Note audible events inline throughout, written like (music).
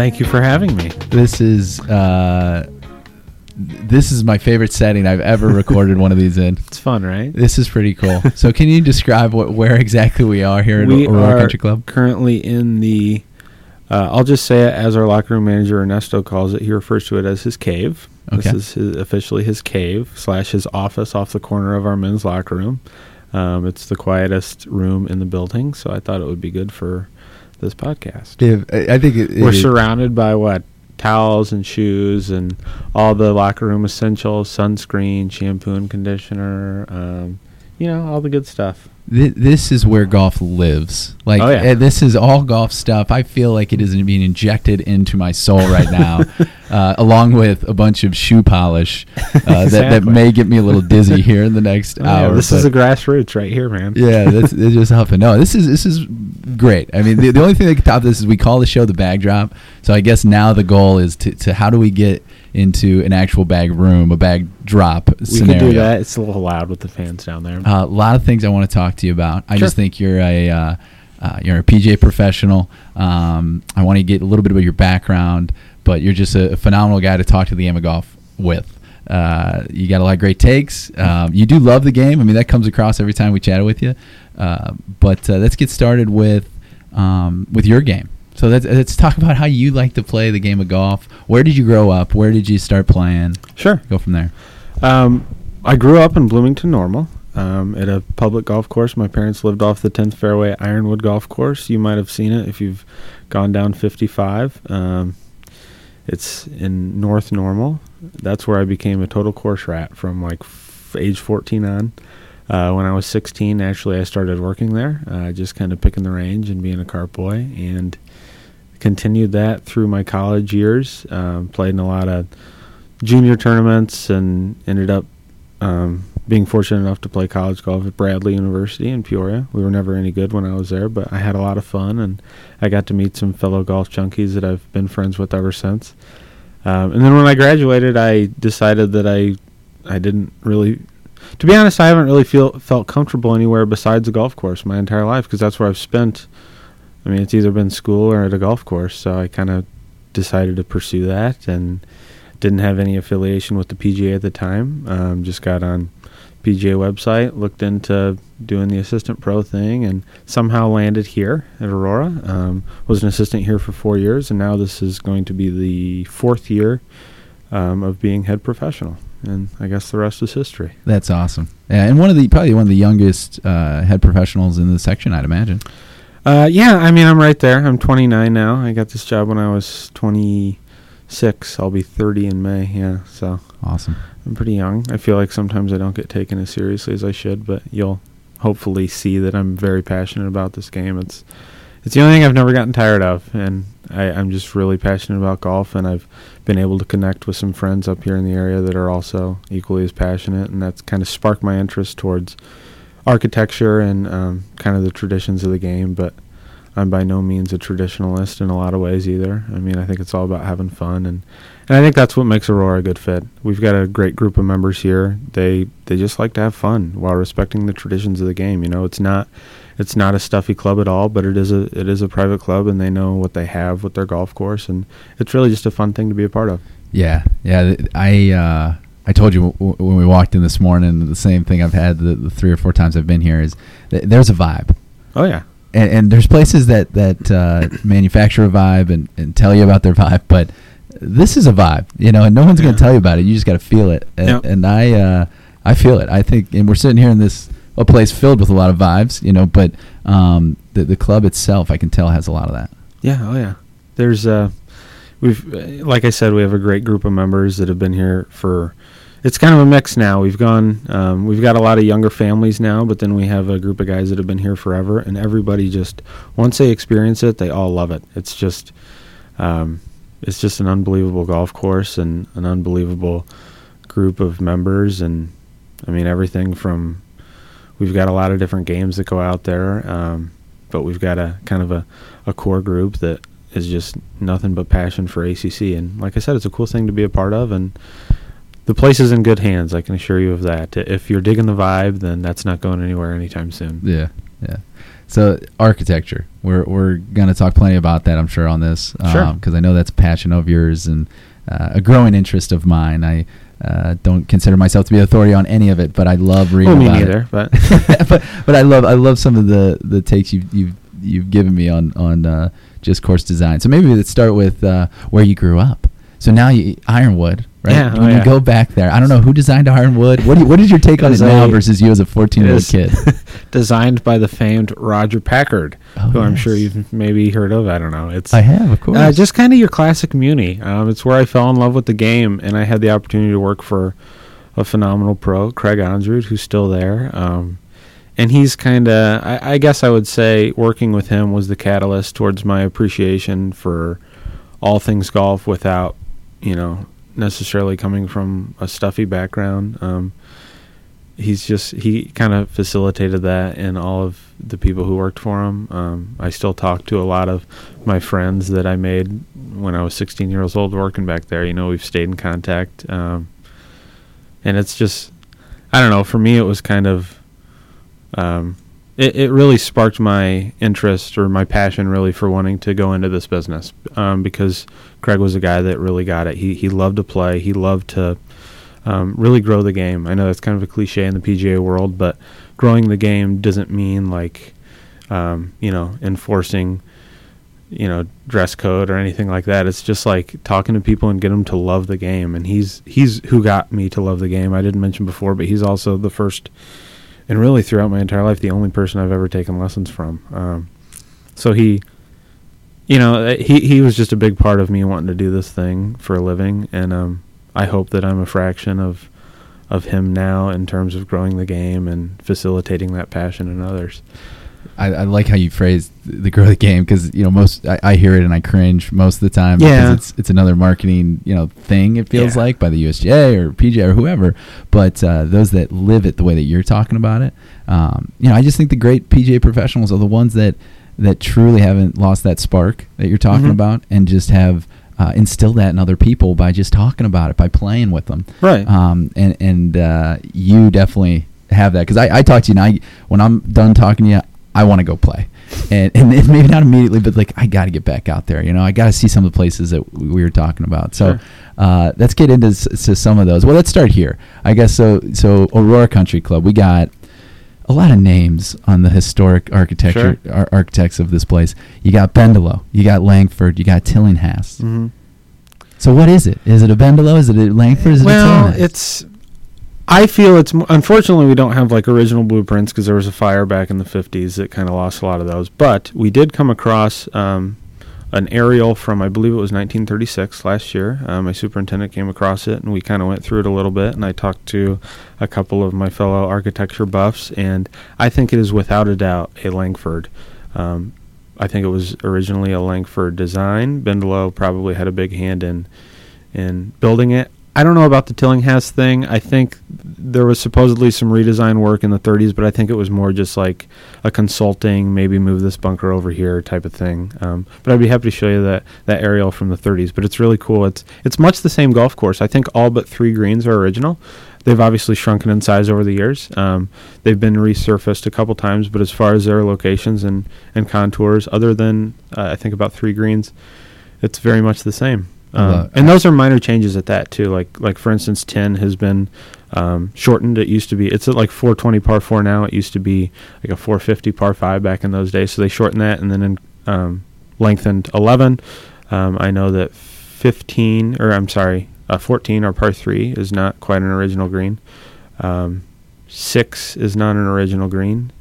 Thank you for having me. This is uh, this is my favorite setting I've ever (laughs) recorded one of these in. It's fun, right? This is pretty cool. so, can you describe what where exactly we are here we at Aurora Country Club? currently in the. Uh, I'll just say it as our locker room manager Ernesto calls it. He refers to it as his cave. Okay. This is his, officially his cave slash his office off the corner of our men's locker room. Um, it's the quietest room in the building, so I thought it would be good for this podcast. If, I I think it, We're it- surrounded by what towels and shoes and all the locker room essentials: sunscreen, shampoo and conditioner. Um, you know, all the good stuff. Thi- this is where golf lives. Like Oh, yeah. this is all golf stuff. I feel like it is being injected into my soul right now, (laughs) uh, along with a bunch of shoe polish uh, that, that may get me a little dizzy here in the next Oh, (laughs) yeah, hour. this but- is the grassroots right here, man. yeah, that's it's just helping. No, this is this is great. I mean, the, the only thing that can top this is we call the show the bag drop. So I guess now the goal is to, to how do we get into an actual bag room, a bag drop we scenario. could do that. It's a little loud with the fans down there. Uh, a lot of things I want to talk to you about. I Sure. just think you're a uh, uh, you're a PGA professional. Um, I want to get a little bit about your background, but you're just a, phenomenal guy to talk to the game of golf with. Uh, you got a lot of great takes. Um, you do love the game. I mean, that comes across every time we chat with you. Uh, but uh, let's get started with um, with your game. So let's, let's talk about how you like to play the game of golf. Where did you grow up? Where did you start playing? sure. Go from there. Um, I grew up in Bloomington Normal um, at a public golf course. My parents lived off the 10th Fairway Ironwood Golf Course. You might have seen it if you've gone down 55. Um, it's in North Normal. That's where I became a total course rat from like f- age 14 on. Uh, when I was 16, actually, I started working there, uh, just kind of picking the range and being a cart boy, and continued that through my college years. Um, played in a lot of junior tournaments and ended up um, being fortunate enough to play college golf at Bradley University in Peoria. We were never any good when I was there, but I had a lot of fun and I got to meet some fellow golf junkies that I've been friends with ever since. Um, and then when I graduated, I decided that I I didn't really, to be honest, I haven't really feel felt comfortable anywhere besides a golf course my entire life because that's where I've spent. I mean, it's either been school or at a golf course, so I kind of decided to pursue that and didn't have any affiliation with the PGA at the time. Um, just got on PGA website, looked into doing the assistant pro thing, and somehow landed here at Aurora. Um, was an assistant here for four years, and now this is going to be the fourth year um, of being head professional. And I guess the rest is history. That's awesome. Yeah, and one of the probably one of the youngest uh, head professionals in the section, I'd imagine. Uh, yeah, I mean, I'm right there. I'm 29 now. I got this job when I was 26. I'll be 30 in May. Yeah, so Awesome. I'm pretty young. I feel like sometimes I don't get taken as seriously as I should, but you'll hopefully see that I'm very passionate about this game. It's it's the only thing I've never gotten tired of, and I, I'm just really passionate about golf, and I've been able to connect with some friends up here in the area that are also equally as passionate, and that's kind of sparked my interest towards architecture and um, kind of the traditions of the game. But I'm by no means a traditionalist in a lot of ways either. I mean, I think it's all about having fun, and and I think that's what makes Aurora a good fit. We've got a great group of members here. They they just like to have fun while respecting the traditions of the game. You know, it's not it's not a stuffy club at all, but it is a it is a private club, and they know what they have with their golf course, and it's really just a fun thing to be a part of. Yeah, yeah. I uh, I told you w- when we walked in this morning. The same thing I've had the, the three or four times I've been here is th- there's a vibe, Oh yeah, and, and there's places that that uh, manufacture a vibe and, and tell you about their vibe, but this is a vibe, you know, and no one's going to tell you about it. You just got to feel it, and, Yep. and I uh, I feel it. I think, and we're sitting here in this a place filled with a lot of vibes, you know, but um, the the club itself, I can tell, has a lot of that. Yeah, oh yeah. There's uh we've like I said we have a great group of members that have been here for it's kind of a mix now. We've gone um, we've got a lot of younger families now, but then we have a group of guys that have been here forever and everybody just once they experience it, they all love it. It's just um it's just an unbelievable golf course and an unbelievable group of members and I mean everything from we've got a lot of different games that go out there um, but we've got a kind of a, a core group that is just nothing but passion for ACC and like I said it's a cool thing to be a part of and the place is in good hands I can assure you of that if you're digging the vibe then that's not going anywhere anytime soon Yeah, yeah. So architecture, we're we're gonna talk plenty about that, I'm sure, on this, Sure. because I know that's a passion of yours and uh, a growing interest of mine. I uh, don't consider myself to be authority on any of it, but I love reading Well, me about neither, but it. (laughs) but but I love I love some of the the takes you've you've you've given me on on uh, just course design. So maybe let's start with uh, where you grew up. So now you Ironwood, right? Yeah, when oh, you yeah. go back there, I don't know who designed Ironwood. What do you, what is your take on it now versus you as a 14 year old kid? (laughs) designed by the famed Roger Packard, Oh, who I'm sure you've maybe heard of. I don't know. It's I have, of course. Uh, just kind of your classic Muni. Um, it's where I fell in love with the game, and I had the opportunity to work for a phenomenal pro, Craig Onsrud, who's still there. Um, and he's kind of, I, I guess I would say, working with him was the catalyst towards my appreciation for all things golf without, you know, necessarily coming from a stuffy background. Um, he's just he kind of facilitated that in all of the people who worked for him. Um, I still talk to a lot of my friends that I made when I was 16 years old working back there. You know, we've stayed in contact, um, and it's just I don't know. For me, it was kind of um, it, it really sparked my interest or my passion really for wanting to go into this business um, because Craig was a guy that really got it. He he loved to play. He loved to um, really grow the game. I know that's kind of a cliche in the PGA world, but growing the game doesn't mean like um, you know enforcing you know dress code or anything like that. It's just like talking to people and get them to love the game. And he's he's who got me to love the game. I didn't mention before, but he's also the first and really throughout my entire life the only person I've ever taken lessons from. Um, so he you know uh, he he was just a big part of me wanting to do this thing for a living and um I hope that I'm a fraction of of him now in terms of growing the game and facilitating that passion in others. I, I like how you phrase the grow the game because you know most I, I hear it and I cringe most of the time Yeah. because it's it's another marketing you know thing it feels Yeah. like by the USGA or PGA or whoever but uh, those that live it the way that you're talking about it um, you know I just think the great PGA professionals are the ones that that truly haven't lost that spark that you're talking Mhm. about and just have uh, instilled that in other people by just talking about it by playing with them Right. um, and and uh, you definitely have that because I, I talk to you and I when I'm done talking to you I want to go play. And and it- (laughs) maybe not immediately but like I got to get back out there you know? I got to see some of the places that we we were talking about. So Sure. uh, let's get into s- some of those. Well let's start here. I guess so so Aurora Country Club we got a lot of names on the historic architecture ar- architects of this place. You got Bendelow you got Langford you got Tillinghast. Hmm so what is it? Is it a Bendelow? Is it a Langford? Is it a well, Tillinghast? it's. I feel it's unfortunately we don't have like original blueprints because there was a fire back in the 50s that kind of lost a lot of those. But we did come across um, an aerial from I believe it was 1936 last year. Uh, my superintendent came across it and we kind of went through it a little bit. And I talked to a couple of my fellow architecture buffs, and I think it is without a doubt a Langford. Um, I think it was originally a Langford design. Bendelow probably had a big hand in in building it. I don't know about the Tillinghast thing. I think there was supposedly some redesign work in the 30s, but I think it was more just like a consulting, maybe move this bunker over here type of thing. Um, but I'd be happy to show you that that aerial from the 30s. But it's really cool. It's it's much the same golf course. I think all but three greens are original. They've obviously shrunken in size over the years. Um, they've been resurfaced a couple times, but as far as their locations and, and contours, other than uh, I think about three greens, it's very much the same. Um, and those are minor changes at that too. Like like for instance, ten has been um, shortened. It used to be it's at like 420 par four now. It used to be like a 450 par five back in those days. So they shortened that and then in, um, lengthened 11. Um, I know that 15 or I'm sorry, uh, 14 or par three is not quite an original green. Um, six is not an original green.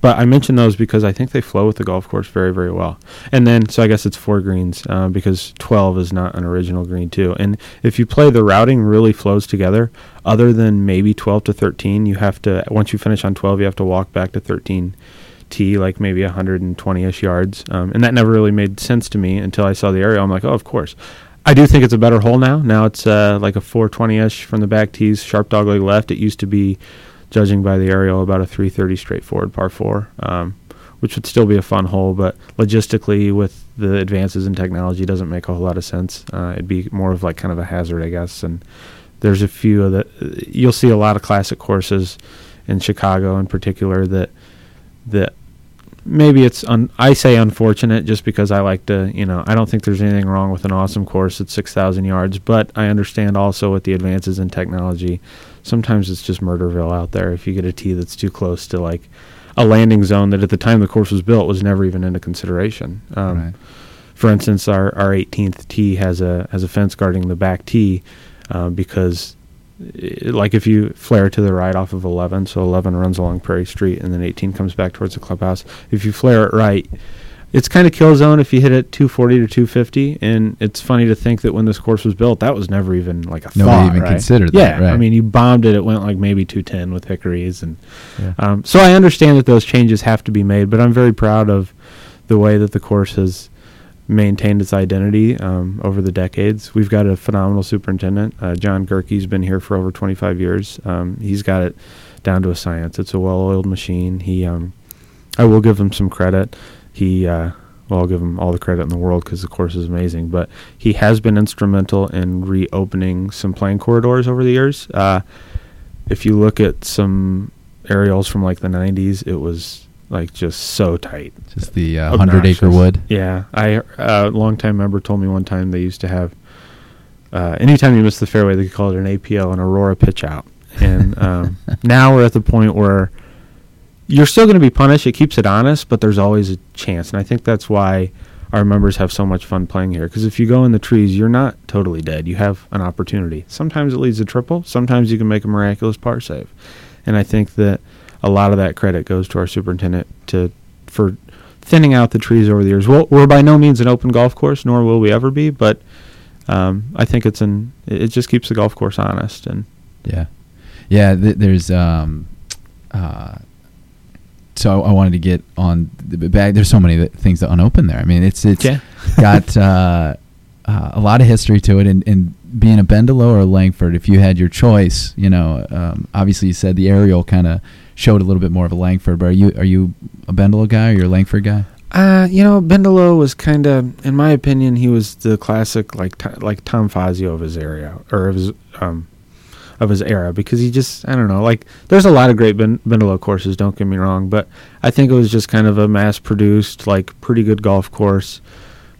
But I mention those because I think they flow with the golf course very, very well. And then, so I guess it's four greens uh, because 12 is not an original green, too. And if you play, the routing really flows together. Other than maybe 12 to 13, you have to, once you finish on 12, you have to walk back to 13 T, like maybe 120 ish yards. Um, and that never really made sense to me until I saw the aerial. I'm like, oh, of course. I do think it's a better hole now. Now it's uh, like a 420 ish from the back tees, sharp dog leg left. It used to be judging by the aerial, about a 330 straightforward par four, um, which would still be a fun hole, but logistically, with the advances in technology, doesn't make a whole lot of sense. Uh, it'd be more of like kind of a hazard, I guess. And there's a few of the you'll see a lot of classic courses in Chicago, in particular, that that maybe it's un- I say unfortunate just because I like to, you know, I don't think there's anything wrong with an awesome course at 6,000 yards, but I understand also with the advances in technology, sometimes it's just Murderville out there if you get a tee that's too close to like a landing zone that at the time the course was built was never even into consideration. Um, right. For instance, our, our 18th tee has a has a fence guarding the back tee uh, because i like if you flare to the right off of 11, so 11 runs along Prairie Street and then 18 comes back towards the clubhouse. If you flare it right, it's kind of kill zone if you hit it 240 to 250. And it's funny to think that when this course was built, that was never even like a Nobody thought. even right? considered yeah, that, right. I mean, you bombed it. It went like maybe 210 with hickories, and Yeah. um, so I understand that those changes have to be made. But I'm very proud of the way that the course has maintained its identity um, over the decades. We've got a phenomenal superintendent. Uh, John Gerke's been here for over 25 years. Um, he's got it down to a science. It's a well-oiled machine. He, um, I will give him some credit. He, uh, well, I'll give him all the credit in the world because the course is amazing. But he has been instrumental in reopening some playing corridors over the years. Uh, if you look at some aerials from like the 90s, it was like just so tight. Just the uh, 100 acre wood. Yeah, I uh, a longtime member told me one time they used to have uh, anytime you miss the fairway, they could call it an APL, an Aurora pitch out. And um, (laughs) now we're at the point where you're still going to be punished. It keeps it honest, but there's always a chance, and I think that's why our members have so much fun playing here. Because if you go in the trees, you're not totally dead. You have an opportunity. Sometimes it leads to triple. Sometimes you can make a miraculous par save, and I think that a lot of that credit goes to our superintendent to for thinning out the trees over the years. We'll, we're by no means an open golf course, nor will we ever be, but um, I think it's an it just keeps the golf course honest and Yeah, yeah. Th- there's um, uh, so I wanted to get on the bag. There's so many things that unopened there. I mean, it's it's Yeah. (laughs) got uh, uh, a lot of history to it, and, and being a Bendelow or a Langford, if you had your choice, you know, um, obviously you said the aerial kind of showed a little bit more of a Langford, but are you are you a Bendelow guy or you're a Langford guy? Uh, you know, Bendelow was kind of, in my opinion, he was the classic like t- like Tom Fazio of his area or of his um of his era because he just I don't know like there's a lot of great ben- courses. Don't get me wrong, but I think it was just kind of a mass produced like pretty good golf course,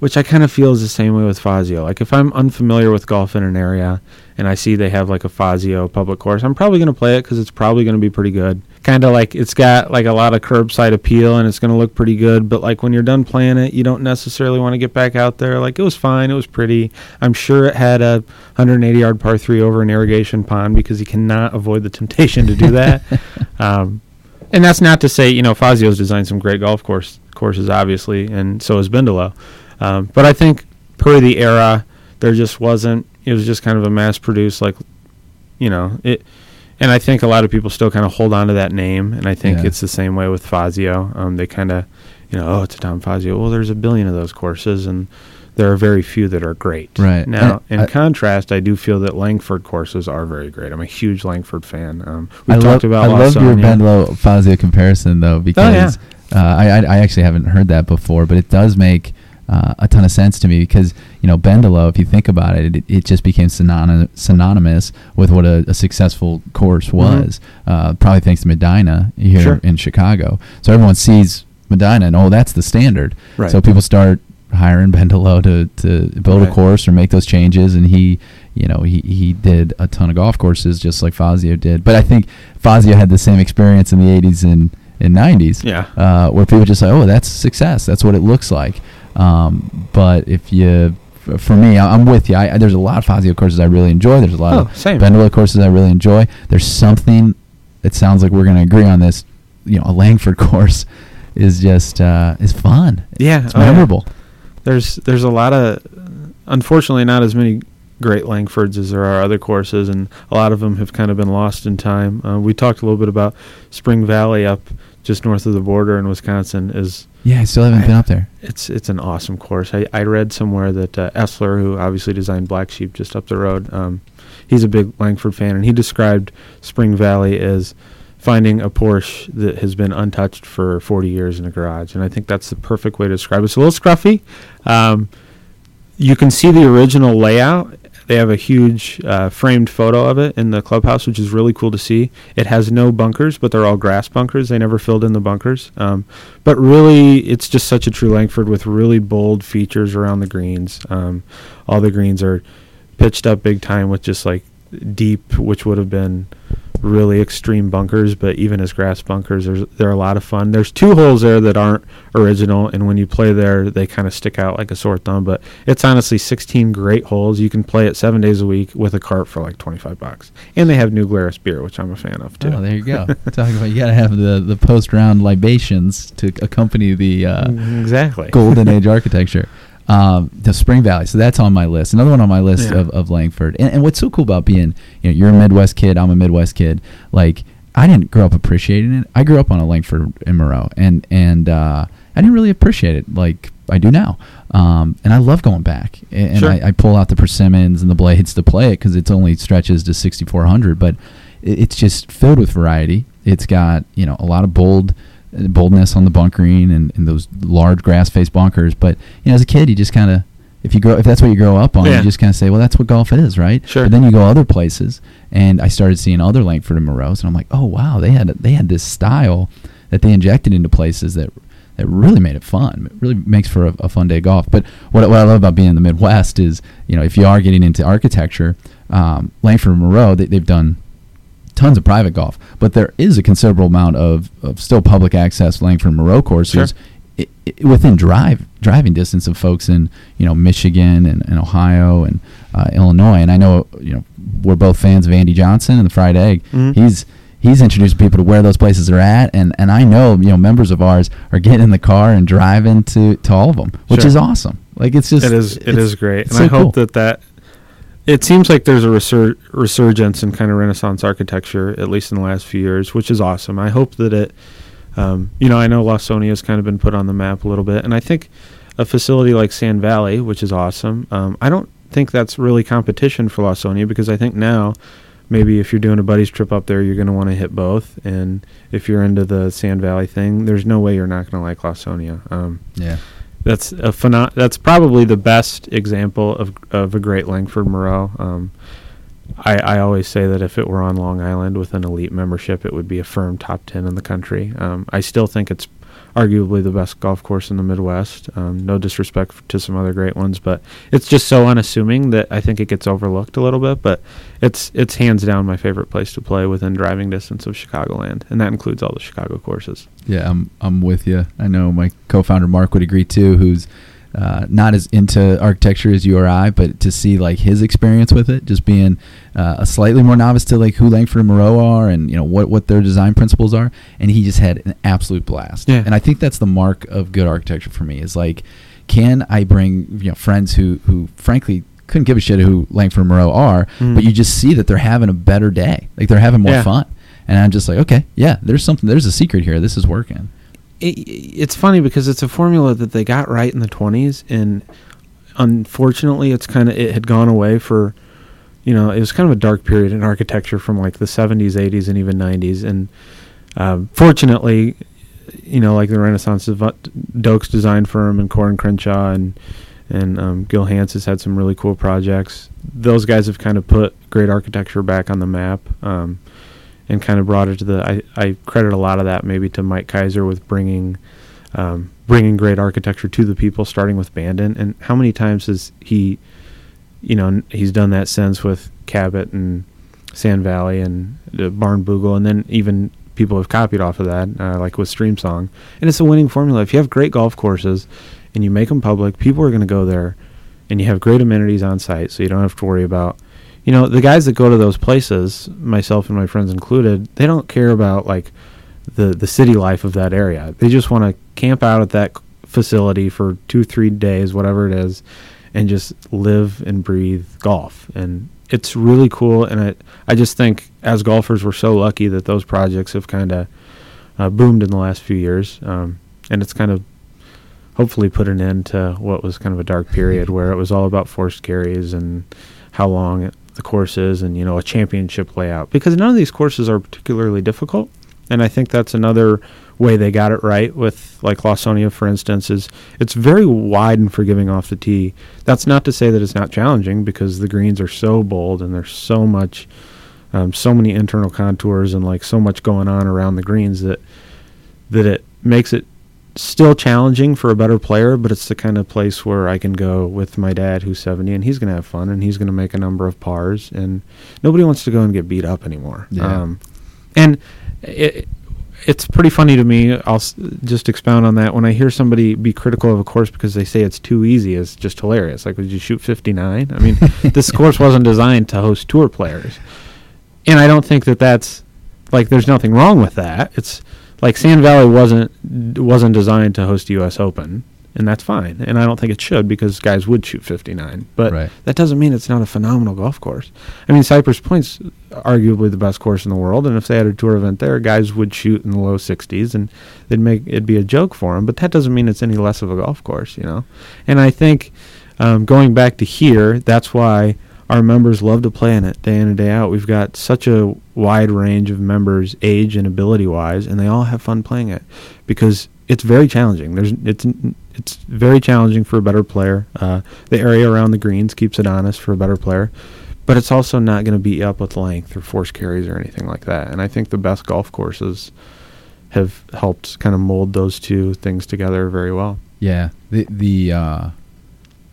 which I kind of feel is the same way with Fazio. Like if I'm unfamiliar with golf in an area and I see they have like a Fazio public course, I'm probably going to play it because it's probably going to be pretty good. Kind of like it's got like a lot of curbside appeal and it's going to look pretty good. But like when you're done playing it, you don't necessarily want to get back out there. Like it was fine, it was pretty. I'm sure it had a 180 yard par three over an irrigation pond because you cannot avoid the (laughs) temptation to do that. (laughs) um, and that's not to say you know Fazio's designed some great golf course courses, obviously, and so has Bendelow. Um, but I think per the era, there just wasn't. It was just kind of a mass produced like, you know it. And I think a lot of people still kind of hold on to that name, and I think Yeah. it's the same way with Fazio. Um, they kind of, you know, oh, it's a Tom Fazio. Well, there's a billion of those courses, and there are very few that are great. Right. now, I- in I- contrast, I do feel that Langford courses are very great. I'm a huge Langford fan. Um, we've talked love, about I love your Lawsonia. Bendelow Fazio comparison though because yeah. uh, I, I I actually haven't heard that before, but it does make uh, a ton of sense to me because you know Bendelow, if you think about it, it, it just became synonym, synonymous with what a, a successful course was. Uh, probably thanks to Medinah here Mm-hmm. Sure. in Chicago. So everyone sees Medinah and oh, that's the standard. Right. So people start hiring (laughs) Bendelow to, to build a course or make those changes, and he, you know, he, he did a ton of golf courses just like Fazio did. But I think Fazio had the same experience in the '80s and, and '90s, Yeah. uh, where people just say, "Oh, that's success. That's what it looks like." Um, but if you, for me, I- I'm with you. I, there's a lot of Fazio courses I really enjoy. There's a lot Oh, of same. Courses I really enjoy. There's something. It sounds like we're going to agree on this. You know, a Langford (laughs) course is just uh, is fun. Yeah, It's oh, yeah. memorable. There's there's a lot of, unfortunately, not as many great Langfords as there are other courses, and a lot of them have kind of been lost in time. Uh, we talked a little bit about Spring Valley up just north of the border in Wisconsin. Is Yeah, I still haven't I- been up there. it's it's an awesome course. I, I read somewhere that uh, Essler, who obviously designed Black Sheep just up the road, um, he's a big Langford fan, and he described Spring Valley as finding a Porsche that has been untouched for 40 years in a garage, and I think that's the perfect way to describe it. It's a little scruffy. Um, you can see the original layout. They have a huge uh, framed photo of it in the clubhouse, which is really cool to see. It has no bunkers, but they're all grass bunkers. They never filled in the bunkers. Um, but really, it's just such a true Langford with really bold features around the greens. Um, all the greens are pitched up big time with just like deep, which would have been really extreme bunkers, but even as grass bunkers, there's, they're a lot of fun. There's two holes there that aren't original, and when you play there, they kind of stick out like a sore thumb. But it's honestly 16 great holes. You can play it seven days a week with a cart for like 25 bucks, and they have New Glarus beer, which I'm a fan of too. Oh, there you go. (laughs) Talking about you got to have the the post round libations to accompany the uh, exactly golden age (laughs) architecture. Um, the Spring Valley, so that's on my list. Another one on my list Yeah. of, of Langford. And, and what's so cool about being, you know, you're a Midwest kid, I'm a Midwest kid. Like, I didn't grow up appreciating it. I grew up on a Langford and Moreau, and and uh, I didn't really appreciate it like I do now. Um, and I love going back, and Sure. I, I pull out the persimmons and the blades to play it because it's only stretches to 6400, but it, it's just filled with variety. It's got you know a lot of bold boldness on the bunkering and, and those large grass faced bunkers. But you know, as a kid, you just kind of if you grow if that's what you grow up on, Yeah. you just kind of say, well, that's what golf is, right? Sure. But then you go other places, and I started seeing other Langford and Moreaus, and I'm like, oh wow, they had they had this style that they injected into places that that really made it fun. It really makes for a, a fun day of golf. But what, what I love about being in the Midwest is, you know, if you are getting into architecture, um, Langford and Moreau, they, they've done tons of private golf, but there is a considerable amount of, of still public access Langford Moreau courses Sure. i i within drive driving distance of folks in you know Michigan and, and Ohio and uh, Illinois. And I know you know we're both fans of Andy Johnson and the Fried Egg. Mhm. He's he's introducing people to where those places are at, and, and I know you know members of ours are getting in the car and driving to, to all of them, which Sure. is awesome. Like it's just it is it is great, and so I hope cool. that that it seems like there's a resur- resurgence in kind of Renaissance architecture, at least in the last few years, which is awesome. I hope that it, um, you know, I know Lawsonia has kind of been put on the map a little bit, and I think a facility like Sand Valley, which is awesome. Um, I don't think that's really competition for Lawsonia because I think now. Maybe if you're doing a buddies trip up there, you're going to want to hit both. And if you're into the Sand Valley thing, there's no way you're not going to like Lawsonia. Um, yeah. That's a pheno- That's probably the best example of of a great Langford Moreau. Um, I, I always say that if it were on Long Island with an elite membership, it would be a firm top ten in the country. Um, I still think it's arguably the best golf course in the Midwest. Um, no disrespect to some other great ones, but it's just so unassuming that I think it gets overlooked a little bit. But it's it's hands down my favorite place to play within driving distance of Chicagoland, and that includes all the Chicago courses. Yeah, I'm I'm with you. I know my co-founder Mark would agree too, who's uh, not as into architecture as you or I, but to see like his experience with it, just being uh, a slightly more novice to like who Langford and Moreau are, and you know what what their design principles are, and he just had an absolute blast. Yeah. And I think that's the mark of good architecture for me is like, can I bring you know friends who who frankly couldn't give a shit who Langford and Moreau are, Mm. but you just see that they're having a better day, like they're having more Yeah. fun. And I'm just like, okay, yeah, there's something, there's a secret here. This is working. It, it's funny because it's a formula that they got right in the 20s and unfortunately it's kind of it had gone away for you know it was kind of a dark period in architecture from like the 70s 80s and even 90s and um, fortunately you know like the renaissance dev- Doak's design firm and Coore and Crenshaw and and um, Gil Hanse has had some really cool projects. Those guys have kind of put great architecture back on the map um, and kind of brought it to the. I, I credit a lot of that maybe to Mike Keiser with bringing um, bringing great architecture to the people, starting with Bandon. And how many times has he, you know, he's done that since with Cabot and Sand Valley and uh, Barnbougle, and then even people have copied off of that, uh, like with Streamsong. And it's a winning formula. If you have great golf courses and you make them public, people are going to go there, and you have great amenities on site, so you don't have to worry about you know the guys that go to those places myself and my friends included they don't care about like the the city life of that area. They just want to camp out at that facility for two three days whatever it is and just live and breathe golf. And it's really cool and i i just think as golfers we're so lucky that those projects have kind of uh, boomed in the last few years um, and it's kind of hopefully put an end to what was kind of a dark period where it was all about forced carries and how long the courses and you know a championship layout because none of these courses are particularly difficult and I think that's another way they got it right with like Lawsonia, for instance, is it's very wide and forgiving off the tee. That's not to say that it's not challenging because the greens are so bold and there's so much, um, so many internal contours and like so much going on around the greens that that it makes it still challenging for a better player, but it's the kind of place where I can go with my dad who's 70 and he's going to have fun and he's going to make a number of pars and nobody wants to go and get beat up anymore. Yeah. Um, and it, it's pretty funny to me. I'll s- just expound on that. When I hear somebody be critical of a course because they say it's too easy, it's just hilarious. Like, would you shoot 59? I mean, (laughs) this course wasn't designed to host tour players. And I don't think that that's like there's nothing wrong with that. It's like Sand Valley wasn't wasn't designed to host U.S. Open, and that's fine. And I don't think it should because guys would shoot 59. But Right. that doesn't mean it's not a phenomenal golf course. I mean, Cypress Point's arguably the best course in the world, and if they had a tour event there, guys would shoot in the low 60s, and they'd make it'd be a joke for them. But that doesn't mean it's any less of a golf course, you know. And I think um, going back to here, that's why our members love to play in it day in and day out. We've got such a wide range of members, age and ability wise, and they all have fun playing it because it's very challenging. There's it's it's very challenging for a better player. Uh, the area around the greens keeps it honest for a better player, but it's also not going to beat you up with length or force carries or anything like that. And I think the best golf courses have helped kind of mold those two things together very well. Yeah, the the uh,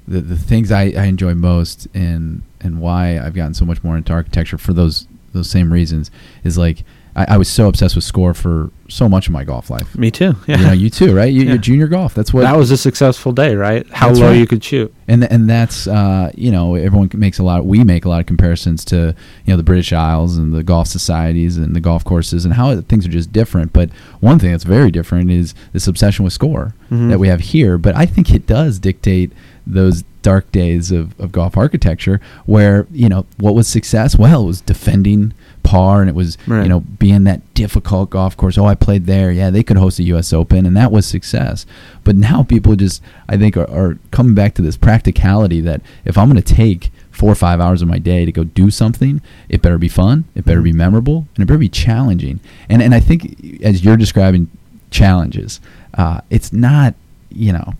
the the things I, I enjoy most and and why I've gotten so much more into architecture for those those same reasons is like I, I was so obsessed with score for so much of my golf life. Me too. Yeah. You know, you too, right? You, (laughs) Yeah. You're junior golf. That's what that was a successful day, right? How low right. you could shoot. and th- and that's uh, you know everyone makes a lot. We make a lot of comparisons to you know the British Isles and the golf societies and the golf courses and how things are just different. But one thing that's very different is this obsession with score Mhm. that we have here. But I think it does dictate those dark days of, of golf architecture where you know what was success. Well, it was defending par and it was Right. you know being that difficult golf course. Oh, I played there. Yeah, they could host a U.S. Open, and that was success. But now people just, I think, are, are coming back to this practicality that if I'm going to take four or five hours of my day to go do something, it better be fun, it better be memorable, and it better be challenging. And and I think as you're describing challenges, uh, it's not you know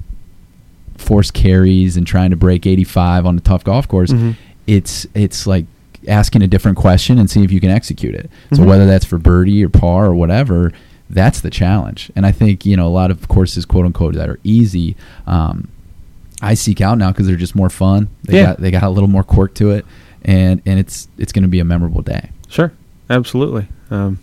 force carries and trying to break 85 on a tough golf course. Mhm. It's it's like asking a different question and see if you can execute it. So Mhm. whether that's for birdie or par or whatever, that's the challenge. And I think you know a lot of courses, quote unquote, that are easy. Um, I seek out now because they're just more fun. They Yeah. got they got a little more quirk to it, and and it's it's going to be a memorable day. Sure, absolutely. Um,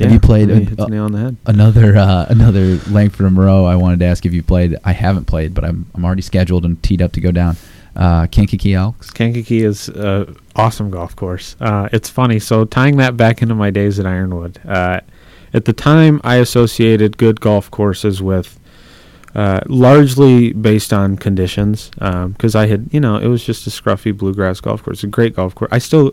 Have you played really a- nail on the head? Another uh, another Langford and Moreau. I wanted to ask if you played. I haven't played, but I'm I'm already scheduled and teed up to go down. Uh, Kankakee Elks. Kankakee is an awesome golf course. Uh, it's funny. So tying that back into my days at Ironwood, uh, at the time I associated good golf courses with uh, largely based on conditions because I had, you know, it was just a scruffy bluegrass golf course, a great golf course. I still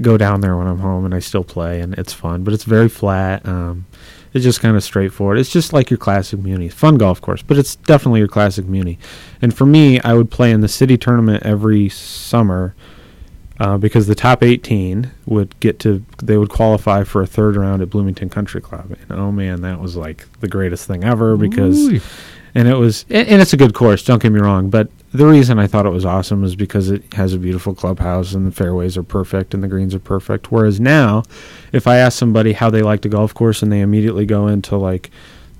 go down there when I'm home and I still play and it's fun, but it's very flat. Um, it's just kind of straightforward. It's just like your classic muni, fun golf course, but it's definitely your classic muni. And for me, I would play in the city tournament every summer uh, because the top 18 would get to they would qualify for a third round at Bloomington Country Club. And oh man, that was like the greatest thing ever because Ooh. And it was and, it's a good course don't get me wrong but the reason i thought it was awesome is because it has a beautiful clubhouse and the fairways are perfect and the greens are perfect. Whereas now if i ask somebody how they like the golf course and they immediately go into like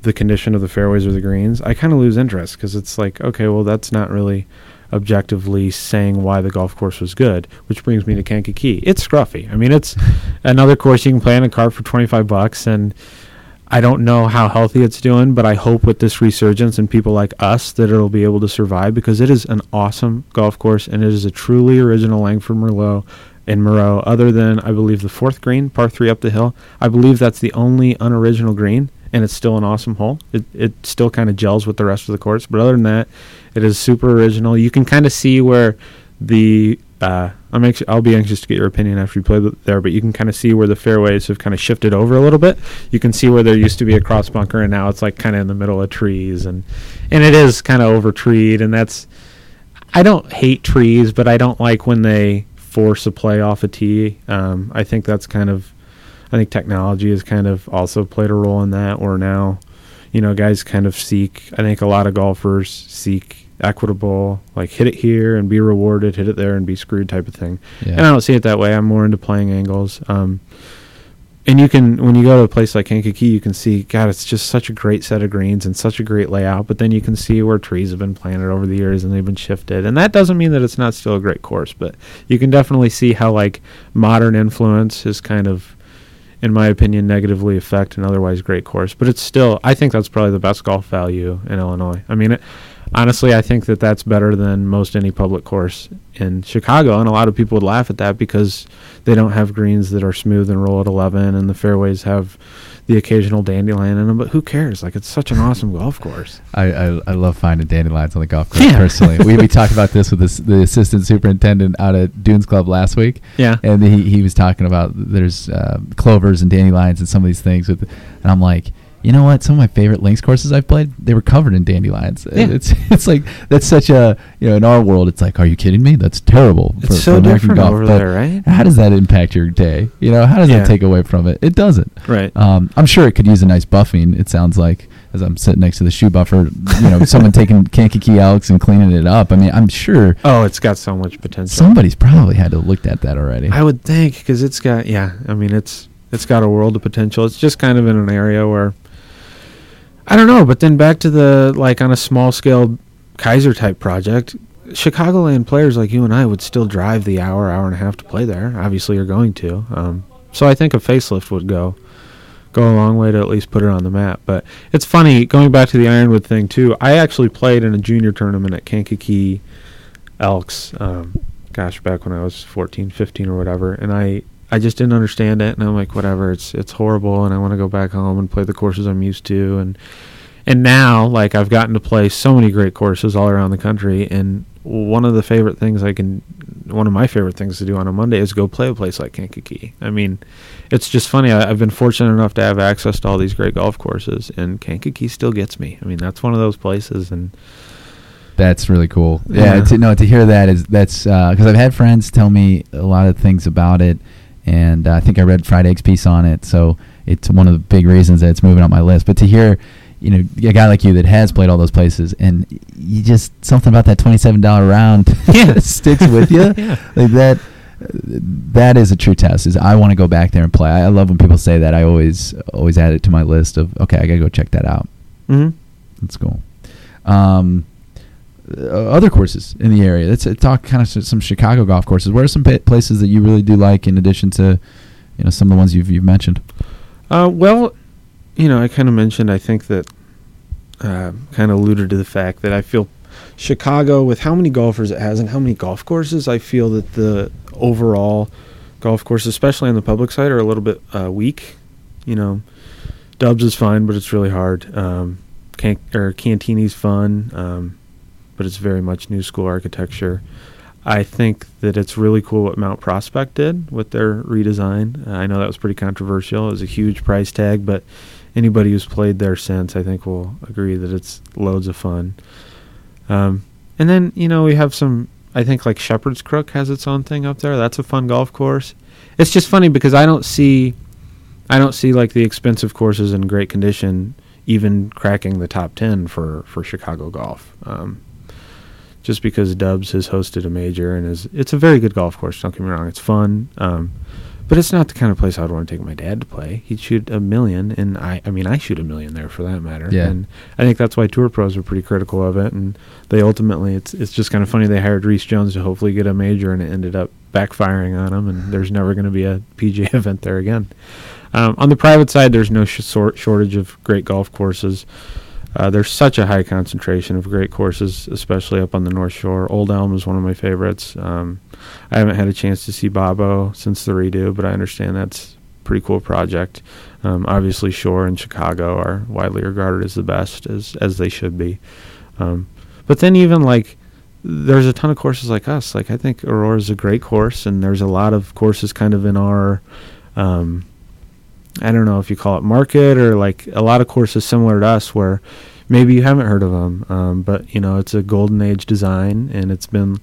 the condition of the fairways or the greens i kind of lose interest because it's like okay well that's not really objectively saying why the golf course was good which brings me to kankakee. It's scruffy. I mean it's another course you can play in a cart for 25 bucks and I don't know how healthy it's doing, but I hope with this resurgence and people like us that it'll be able to survive because it is an awesome golf course and it is a truly original Langford Merlot in Moreau, other than I believe the fourth green, par three up the hill. I believe that's the only unoriginal green, and it's still an awesome hole. It it still kind of gels with the rest of the course, but other than that, it is super original. You can kind of see where the uh, I'm anx- I'll be anxious to get your opinion after you play th- there, but you can kind of see where the fairways have kind of shifted over a little bit. You can see where there used to be a cross bunker, and now it's like kind of in the middle of trees, and and it is kind of over treed, and that's I don't hate trees, but I don't like when they force a play off a tee. Um, I think that's kind of I think technology has kind of also played a role in that. Or now, you know, guys kind of seek. I think a lot of golfers seek equitable, like hit it here and be rewarded, hit it there and be screwed type of thing. Yeah. And I don't see it that way. I'm more into playing angles. Um, and you can when you go to a place like Kankakee, you can see God, it's just such a great set of greens and such a great layout. But then you can see where trees have been planted over the years and they've been shifted, and that doesn't mean that it's not still a great course. But you can definitely see how like modern influence has kind of, in my opinion, negatively affect an otherwise great course. But it's still, I think that's probably the best golf value in Illinois. I mean, it, honestly, I think that that's better than most any public course in Chicago, and a lot of people would laugh at that because they don't have greens that are smooth and roll at 11, and the fairways have the occasional dandelion in them. But who cares? Like, it's such an (laughs) awesome golf course. I, I, I love finding dandelions on the golf course Yeah. personally. we, we talked about this with the, the assistant superintendent out at Dunes Club last week. Yeah. And he, he was talking about there's uh, clovers and dandelions and some of these things. With, and I'm like, you know what? Some of my favorite links courses I've played, they were covered in dandelions. Yeah. It's (laughs) it's like that's such a you know in our world, it's like, are you kidding me? That's terrible. It's so American different golf. over But there, right? How does that impact your day? You know, how does Yeah. that take away from it? It doesn't. Right. Um, I'm sure it could use a nice buffing. It sounds like as I'm sitting next to the shoe buffer, you know, someone taking (laughs) Kankakee Elks and cleaning it up. I mean, I'm sure oh, it's got so much potential. somebody's probably had to looked at that already. I would think because it's got yeah. I mean it's it's got a world of potential. It's just kind of in an area where I don't know. But then back to the like on a small scale Keiser type project, Chicagoland players like you and I would still drive the hour hour and a half to play there. Obviously, you're going to. Um, so I think a facelift would go go a long way to at least put it on the map. But it's funny going back to the Ironwood thing too. I actually played in a junior tournament at Kankakee Elks. Um, gosh, back when I was 14, 15 or whatever, and I I just didn't understand it, and I'm like, whatever, it's it's horrible, and I want to go back home and play the courses I'm used to, and and now like I've gotten to play so many great courses all around the country, and one of the favorite things I can, one of my favorite things to do on a Monday is go play a place like Kankakee. I mean, it's just funny. I, I've been fortunate enough to have access to all these great golf courses, and Kankakee still gets me. I mean, that's one of those places, and That's really cool. Yeah, Yeah. to, no, to hear that is that's uh, because I've had friends tell me a lot of things about it, and uh, I think I read Fried Eggs piece on it, so it's one of the big reasons that it's moving up my list. But to hear, you know, a guy like you that has played all those places, and you just something about that twenty-seven dollar round (laughs) Yeah. sticks with you, (laughs) Yeah. like that. That is a true test. Is I want to go back there and play. I, I love when people say that. I always always add it to my list of okay, I gotta go check that out. hmm That's cool. Um, other courses in the area. Let's uh, talk kind of some Chicago golf courses. Where are some places that you really do like, in addition to, you know, some of the ones you've you've mentioned? Uh, well, you know, I kind of mentioned. I think that uh, kind of alluded to the fact that I feel Chicago, with how many golfers it has and how many golf courses, I feel that the overall golf courses, especially on the public side, are a little bit uh, weak. You know, Dubs is fine, but it's really hard. Um, Can- or Cantigny's fun, um, but it's very much new school architecture. I think that it's really cool what Mount Prospect did with their redesign. I know that was pretty controversial. It was a huge price tag, but anybody who's played there since, I think, will agree that it's loads of fun. Um, and then you know we have some. I think like Shepherd's Crook has its own thing up there. That's a fun golf course. It's just funny because I don't see, I don't see like the expensive courses in great condition even cracking the top ten for for Chicago golf. Um, just because Dubs has hosted a major and is it's a very good golf course. Don't get me wrong, it's fun, um, but it's not the kind of place I'd want to take my dad to play. He'd shoot a million, and I I mean I shoot a million there for that matter. Yeah. And I think that's why tour pros are pretty critical of it, and they ultimately it's it's just kind of funny they hired Rees Jones to hopefully get a major, and it ended up backfiring on him, and there's never going to be a PGA (laughs) event there again. Um, on the private side, there's no sh- shortage of great golf courses. Uh, there's such a high concentration of great courses, especially up on the North Shore. Old Elm is one of my favorites. Um, I haven't had a chance to see Bobo since the redo, but I understand that's a pretty cool project. Um, obviously, Shore and Chicago are widely regarded as the best, as as they should be. Um, but then even like there's a ton of courses like us. Like I think Aurora is a great course, and there's a lot of courses kind of in our um, I don't know if you call it market or like a lot of courses similar to us where maybe you haven't heard of them, um, but you know it's a golden age design and it's been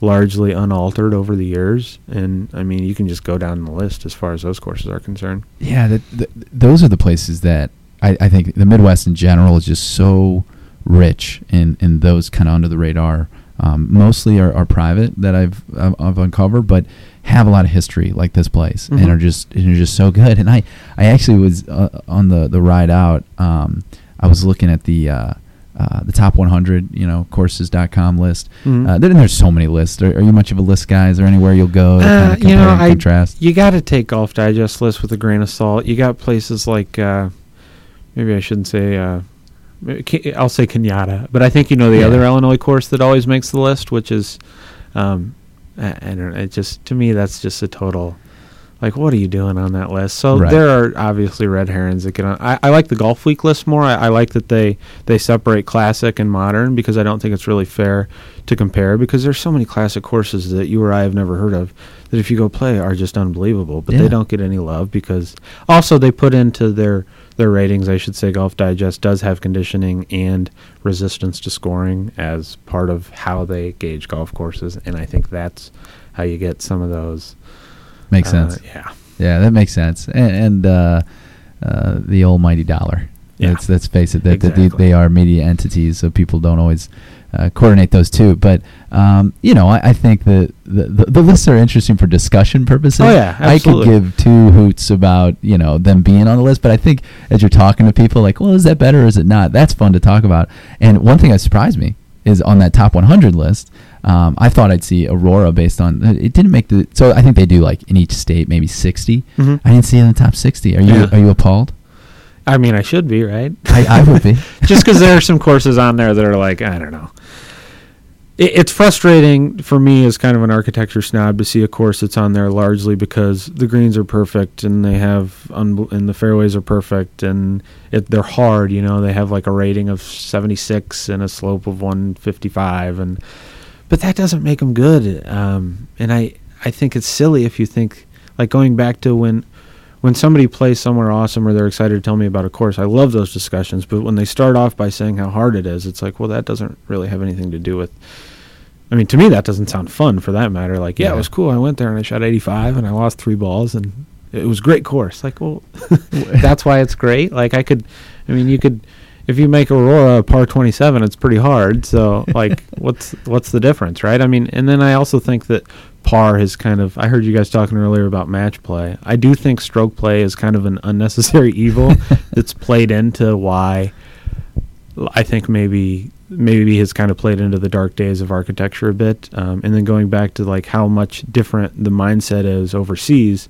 largely unaltered over the years. And I mean, you can just go down the list as far as those courses are concerned. Yeah, that, that, those are the places that I, I think the Midwest in general is just so rich in, in those kind of under the radar. Um, mostly are, are private that I've I've uncovered, but have a lot of history like this place Mhm. and are just and are just so good. And I I actually was uh, on the the ride out. Um, I was looking at the uh, uh, the top 100 you know courses.com list. Mhm. Uh, then there's so many lists. Are, are you much of a list guy? Is there anywhere you'll go to Uh, kind of compare you know, and I- contrast? You got to take Golf Digest list with a grain of salt. You got places like uh, maybe I shouldn't say. Uh, I'll say Kenyatta, but I think you know the Yeah. other Illinois course that always makes the list, which is, um, I, I don't. It just to me that's just a total. Like, what are you doing on that list? So Right. there are obviously red herrings that get on. I, I like the Golf Week list more. I, I like that they they separate classic and modern because I don't think it's really fair to compare because there's so many classic courses that you or I have never heard of that if you go play are just unbelievable, but Yeah. they don't get any love because also they put into their their ratings. I should say Golf Digest does have conditioning and resistance to scoring as part of how they gauge golf courses, and I think that's how you get some of those. Makes uh, sense. Yeah. Yeah, that makes sense. And, and uh, uh, the almighty dollar. Yeah. Let's, let's face it, that, that they, they are media entities, so people don't always uh, coordinate those two. But, um, you know, I, I think that the, the, the lists are interesting for discussion purposes. Oh, yeah, absolutely. I could give two hoots about, you know, them being on the list, but I think as you're talking to people, like, well, is that better or is it not? That's fun to talk about. And one thing that surprised me is on that top 100 list, um, I thought I'd see Aurora based on it didn't make the so I think they do like in each state maybe 60 Mhm. I didn't see it in the top 60. Are you Yeah. are you appalled? I mean, I should be right. I, I would be. (laughs) just because there are some courses on there that are like I don't know. It, it's frustrating for me as kind of an architecture snob to see a course that's on there largely because the greens are perfect and they have unbel- and the fairways are perfect and it, they're hard. You know, they have like a rating of seventy six and a slope of one fifty five and but that doesn't make them good. Um, and I I think it's silly if you think like going back to when when somebody plays somewhere awesome or they're excited to tell me about a course, I love those discussions. But when they start off by saying how hard it is, it's like, well, that doesn't really have anything to do with. I mean, to me, that doesn't sound fun for that matter. Like, yeah, Yeah. it was cool. I went there and I shot 85 and I lost three balls and it was great course. Like, well, (laughs) (laughs) that's why it's great. Like, I could, I mean, you could, if you make Aurora a par 27, it's pretty hard. So, (laughs) like, what's what's the difference, right? I mean, and then I also think that par has kind of. I heard you guys talking earlier about match play. I do think stroke play is kind of an unnecessary evil that's played into why I think maybe maybe has kind of played into the dark days of architecture a bit. Um, and then going back to like how much different the mindset is overseas,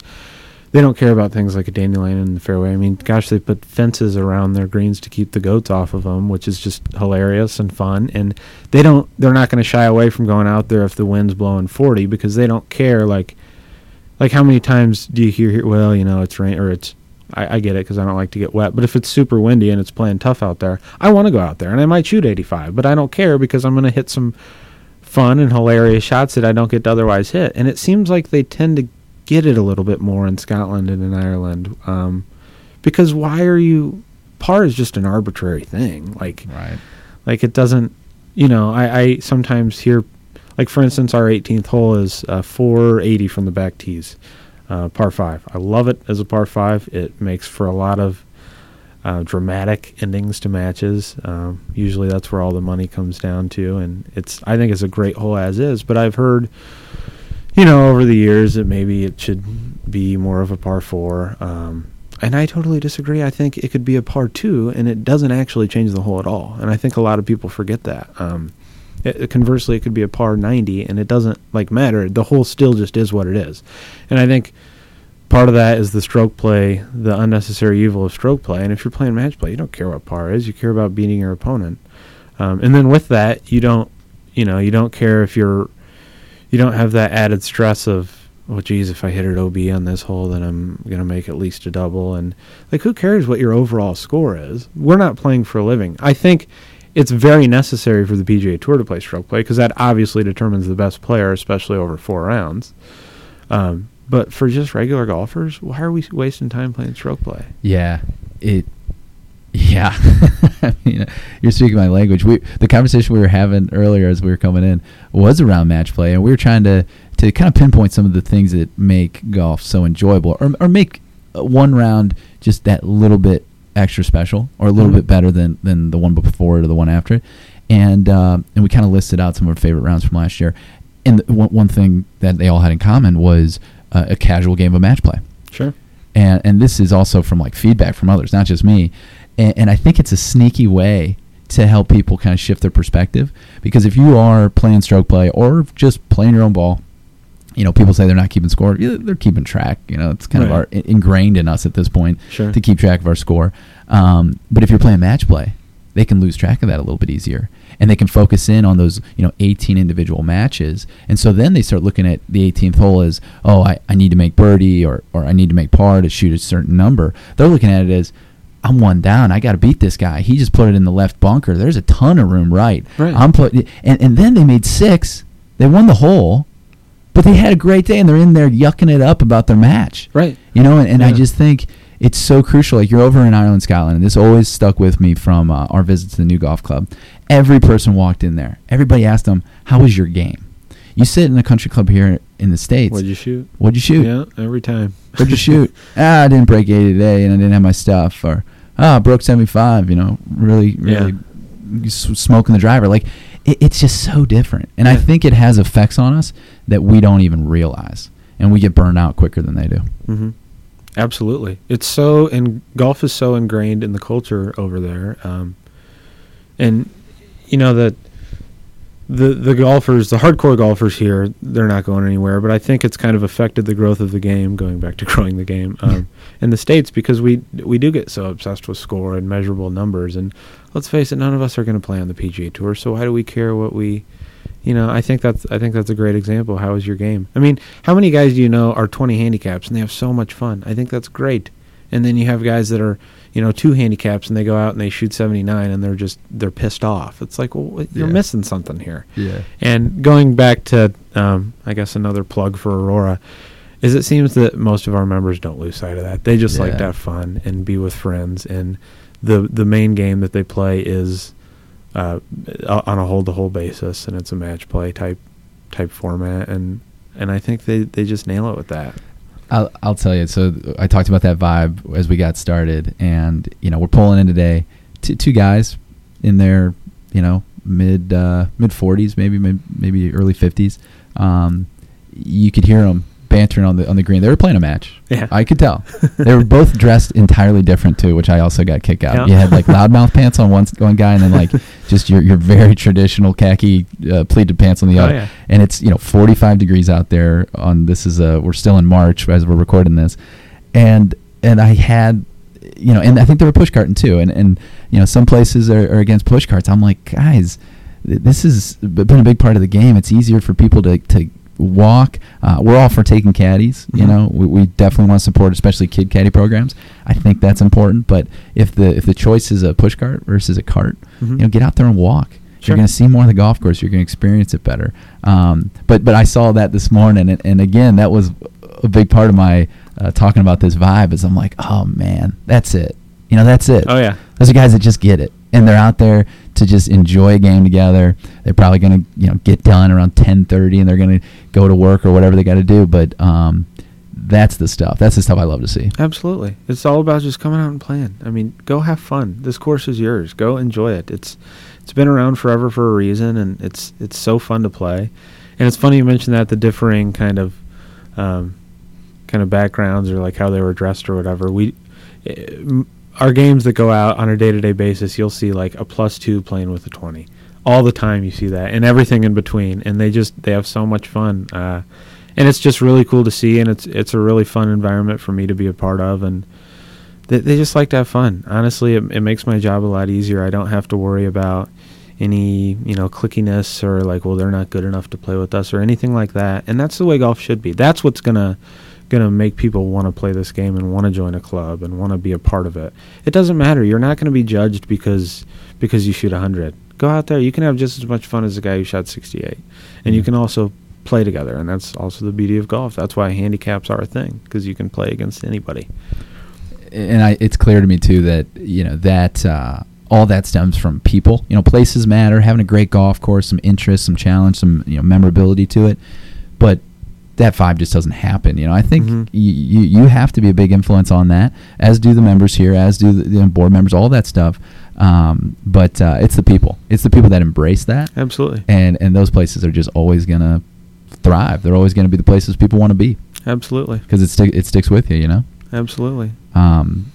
they don't care about things like a dandelion in the fairway. I mean, gosh, they put fences around their greens to keep the goats off of them, which is just hilarious and fun. And they don't, they're not going to shy away from going out there if the wind's blowing 40 because they don't care. Like, like how many times do you hear, well, you know, it's rain or it's, I, I get it because I don't like to get wet. But if it's super windy and it's playing tough out there, I want to go out there and I might shoot 85, but I don't care because I'm going to hit some fun and hilarious shots that I don't get to otherwise hit. And it seems like they tend to get it a little bit more in Scotland and in Ireland. Um, because why are you? Par is just an arbitrary thing. Like, Right. like it doesn't. You know, I, I sometimes hear, like for instance, our 18th hole is uh, 480 from the back tees, uh, par five. I love it as a par five. It makes for a lot of uh, dramatic endings to matches. Um, usually, that's where all the money comes down to, and it's. I think it's a great hole as is. But I've heard, you know, over the years that maybe it should be more of a par four. Um, and I totally disagree. I think it could be a par two, and it doesn't actually change the hole at all. And I think a lot of people forget that. Um, it, conversely, it could be a par 90, and it doesn't like matter. The hole still just is what it is. And I think part of that is the stroke play, the unnecessary evil of stroke play. And if you're playing match play, you don't care what par is. You care about beating your opponent. Um, and then with that, you don't, you know, you don't care if you're, you don't have that added stress of, oh, geez, if I hit it OB on this hole, then I'm gonna make at least a double. And like, who cares what your overall score is? We're not playing for a living. I think it's very necessary for the PGA Tour to play stroke play because that obviously determines the best player, especially over four rounds. Um, but for just regular golfers, why are we wasting time playing stroke play? Yeah. It Yeah, (laughs) I mean, you're speaking my language. We the conversation we were having earlier as we were coming in was around match play, and we were trying to to kind of pinpoint some of the things that make golf so enjoyable, or or make uh, one round just that little bit extra special, or a little Mhm. bit better than than the one before it or the one after it. And uh, and we kind of listed out some of our favorite rounds from last year. And the, one, one thing that they all had in common was uh, a casual game of match play Sure. and and this is also from like feedback from others, not just me. And, and I think it's a sneaky way to help people kind of shift their perspective because if you are playing stroke play or just playing your own ball, you know, people say they're not keeping score. Yeah, they're keeping track. You know, it's kind of Right. our ingrained in us at this point Sure. to keep track of our score. Um, but if you're playing match play, they can lose track of that a little bit easier, and they can focus in on those you know 18 individual matches. And so then they start looking at the 18th hole as, oh, I, I need to make birdie or or I need to make par to shoot a certain number. They're looking at it as I'm one down. I got to beat this guy. He just put it in the left bunker. There's a ton of room right. Right. I'm put, and and then they made six. They won the hole, but they had a great day and they're in there yucking it up about their match. Right. You know, and, and I just think it's so crucial. Like you're over in Ireland, Scotland, and this always stuck with me from uh, our visit to the new golf club. Every person walked in there. Everybody asked them, "How was your game?" You sit in a country club here in the states. What'd you shoot? What'd you shoot? Yeah, every time. (laughs) What'd you shoot? (laughs) ah, I didn't break 80 today, and I didn't have my stuff. Or ah, I broke 75. You know, really, really s- smoking the driver. Like it, it's just so different, and I think it has effects on us that we don't even realize, and we get burned out quicker than they do. hmm Absolutely. It's so and golf is so ingrained in the culture over there, um, and you know that the the golfers, the hardcore golfers here, they're not going anywhere. But I think it's kind of affected the growth of the game. Going back to (laughs) growing the game um, in the states because we we do get so obsessed with score and measurable numbers. And let's face it, none of us are going to play on the PGA Tour. So why do we care what we you know, I think that's I think that's a great example. How is your game? I mean, how many guys do you know are 20 handicaps and they have so much fun? I think that's great. And then you have guys that are, you know, two handicaps and they go out and they shoot 79 and they're just they're pissed off. It's like, well, you're Yeah. missing something here. Yeah. And going back to, um, I guess another plug for Aurora, is it seems that most of our members don't lose sight of that. They just like to have fun and be with friends. And the the main game that they play is uh, on a hold to hold basis, and it's a match play type type format. And and I think they they just nail it with that. I'll, I'll tell you. So I talked about that vibe as we got started, and you know we're pulling in today. Two, two guys in their you know mid uh, mid forties, maybe maybe maybe early fifties. Um, you could hear them bantering on the on the green. They were playing a match. Yeah. I could tell. they were both dressed entirely different too, which I also got kicked out. Yeah. You had like (laughs) loudmouth pants on one one guy, and then like just your your very traditional khaki uh, pleated pants on the Oh, other yeah. and it's you know 45 degrees out there on this is a we're still in march as we're recording this and and i had you know and i think they were push carting too and and you know some places are, are against push carts i'm like guys th- this has been a big part of the game it's easier for people to to walk uh, we're all for taking caddies you Mhm. know we, we definitely want to support especially kid caddy programs i think that's important but if the if the choice is a push cart versus a cart Mhm. you know get out there and walk Sure. you're going to see more of the golf course. You're going to experience it better. Um, but but I saw that this morning, and, and again, that was a big part of my uh, talking about this vibe. Is I'm like, oh man, that's it. You know, that's it. Oh yeah. Those are guys that just get it, and they're out there to just enjoy a game together. They're probably going to you know get done around 10:30, and they're going to go to work or whatever they got to do. But um, that's the stuff. That's the stuff I love to see. Absolutely. It's all about just coming out and playing. I mean, go have fun. This course is yours. Go enjoy it. It's it's been around forever for a reason and it's it's so fun to play. And it's funny you mentioned that the differing kind of um, kind of backgrounds or like how they were dressed or whatever. We eh, m- our games that go out on a day-to-day basis, you'll see like a plus 2 playing with a 20. All the time you see that and everything in between and they just they have so much fun. Uh and it's just really cool to see and it's it's a really fun environment for me to be a part of and they, they just like to have fun honestly it, it makes my job a lot easier i don't have to worry about any you know clickiness or like well they're not good enough to play with us or anything like that and that's the way golf should be that's what's gonna gonna make people want to play this game and want to join a club and want to be a part of it. It doesn't matter. You're not going to be judged because because you shoot 100 go out there. You can have just as much fun as the guy who shot 68 and you can also play together. And that's also the beauty of golf. That's why handicaps are a thing because you can play against anybody. And I, it's clear to me too that you know that uh, all that stems from people. You know, places matter. Having a great golf course, some interest, some challenge, some you know memorability to it. But that vibe just doesn't happen. You know, I think Mhm. y- you you have to be a big influence on that, as do the members here, as do the, the board members, all that stuff. Um, but uh, it's the people. It's the people that embrace that, Absolutely. and and those places are just always gonna thrive. They're always gonna be the places people want to be Absolutely. because it stick it sticks with you. You know. Absolutely. Um,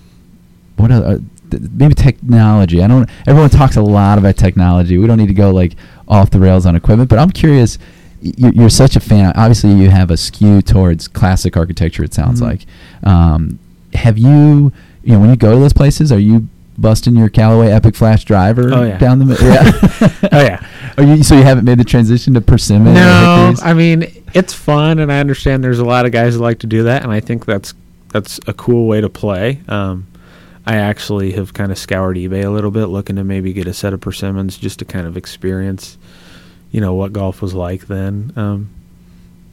what other, uh, th- maybe technology? I don't. Everyone talks a lot about technology. We don't need to go like off the rails on equipment, but I'm curious. You're, you're such a fan. Obviously, you have a skew towards classic architecture. It sounds Mhm. like. Um, have you? You know, when you go to those places, are you busting your Callaway Epic Flash driver Oh, yeah. down the? mi- Yeah. (laughs) Oh, yeah. Are you? So you haven't made the transition to persimmon? No. I mean it's fun, and I understand there's a lot of guys that like to do that, and I think that's that's a cool way to play. Um, I actually have kind of scoured eBay a little bit, looking to maybe get a set of persimmons just to kind of experience, you know, what golf was like then. Um,